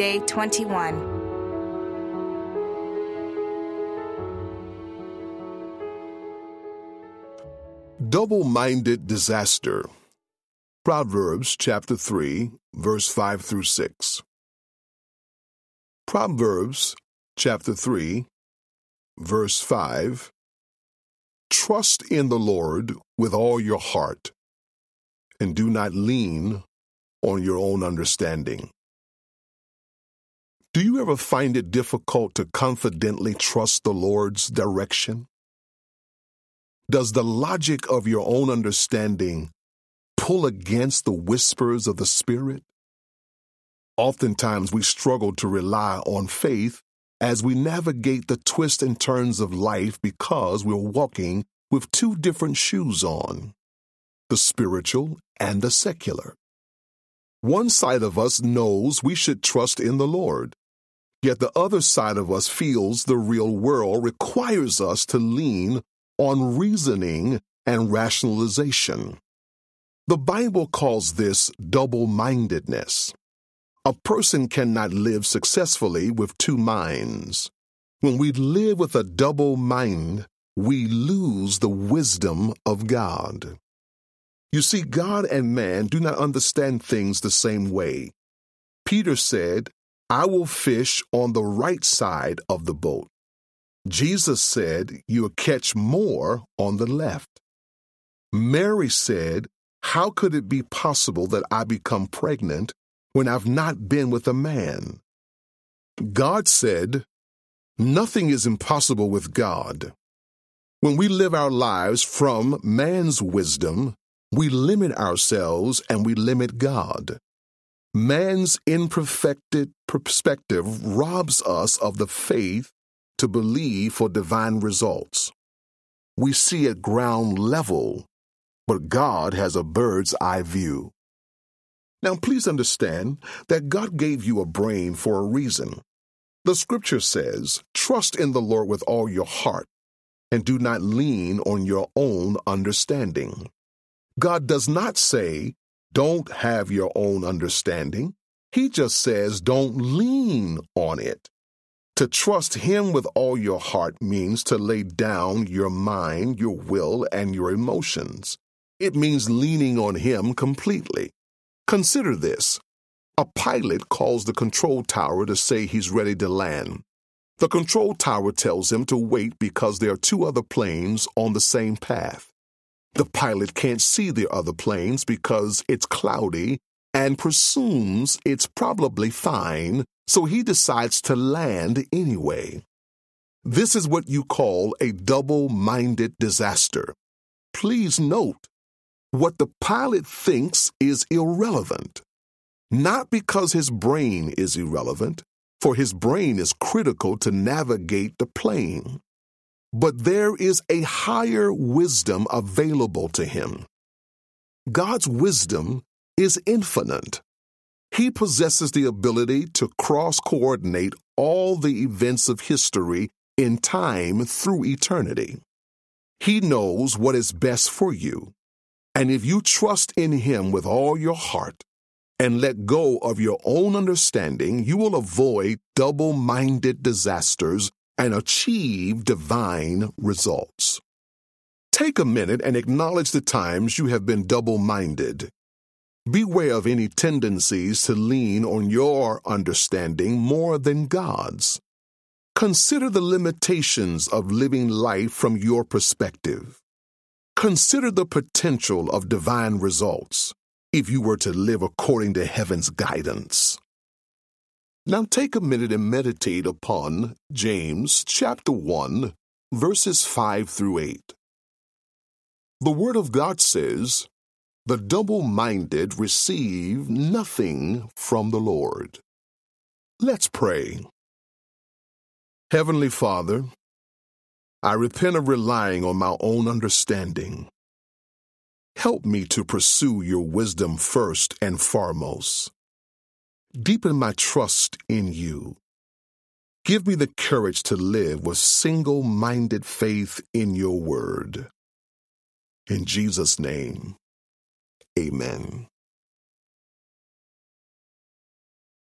Day 21. Double minded disaster. Proverbs chapter 3, verse 5 through 6. Proverbs chapter 3, verse 5. Trust in the Lord with all your heart, and do not lean on your own understanding. Do you ever find it difficult to confidently trust the Lord's direction? Does the logic of your own understanding pull against the whispers of the Spirit? Oftentimes we struggle to rely on faith as we navigate the twists and turns of life because we're walking with two different shoes on the spiritual and the secular. One side of us knows we should trust in the Lord, yet the other side of us feels the real world requires us to lean on reasoning and rationalization. The Bible calls this double mindedness. A person cannot live successfully with two minds. When we live with a double mind, we lose the wisdom of God. You see, God and man do not understand things the same way. Peter said, I will fish on the right side of the boat. Jesus said, You'll catch more on the left. Mary said, How could it be possible that I become pregnant when I've not been with a man? God said, Nothing is impossible with God. When we live our lives from man's wisdom, we limit ourselves and we limit God. Man's imperfected perspective robs us of the faith to believe for divine results. We see at ground level, but God has a bird's eye view. Now, please understand that God gave you a brain for a reason. The scripture says, Trust in the Lord with all your heart, and do not lean on your own understanding. God does not say, Don't have your own understanding. He just says, Don't lean on it. To trust Him with all your heart means to lay down your mind, your will, and your emotions. It means leaning on Him completely. Consider this. A pilot calls the control tower to say he's ready to land. The control tower tells him to wait because there are two other planes on the same path. The pilot can't see the other planes because it's cloudy and presumes it's probably fine so he decides to land anyway. This is what you call a double minded disaster. Please note, what the pilot thinks is irrelevant. Not because his brain is irrelevant, for his brain is critical to navigate the plane. But there is a higher wisdom available to him. God's wisdom is infinite. He possesses the ability to cross coordinate all the events of history in time through eternity. He knows what is best for you. And if you trust in Him with all your heart and let go of your own understanding, you will avoid double minded disasters and achieve divine results. Take a minute and acknowledge the times you have been double minded Beware of any tendencies to lean on your understanding more than God's. Consider the limitations of living life from your perspective. Consider the potential of divine results if you were to live according to heaven's guidance. Now take a minute and meditate upon James chapter 1, verses 5 through 8. The Word of God says, the double minded receive nothing from the Lord. Let's pray. Heavenly Father, I repent of relying on my own understanding. Help me to pursue your wisdom first and foremost. Deepen my trust in you. Give me the courage to live with single minded faith in your word. In Jesus' name. Amen.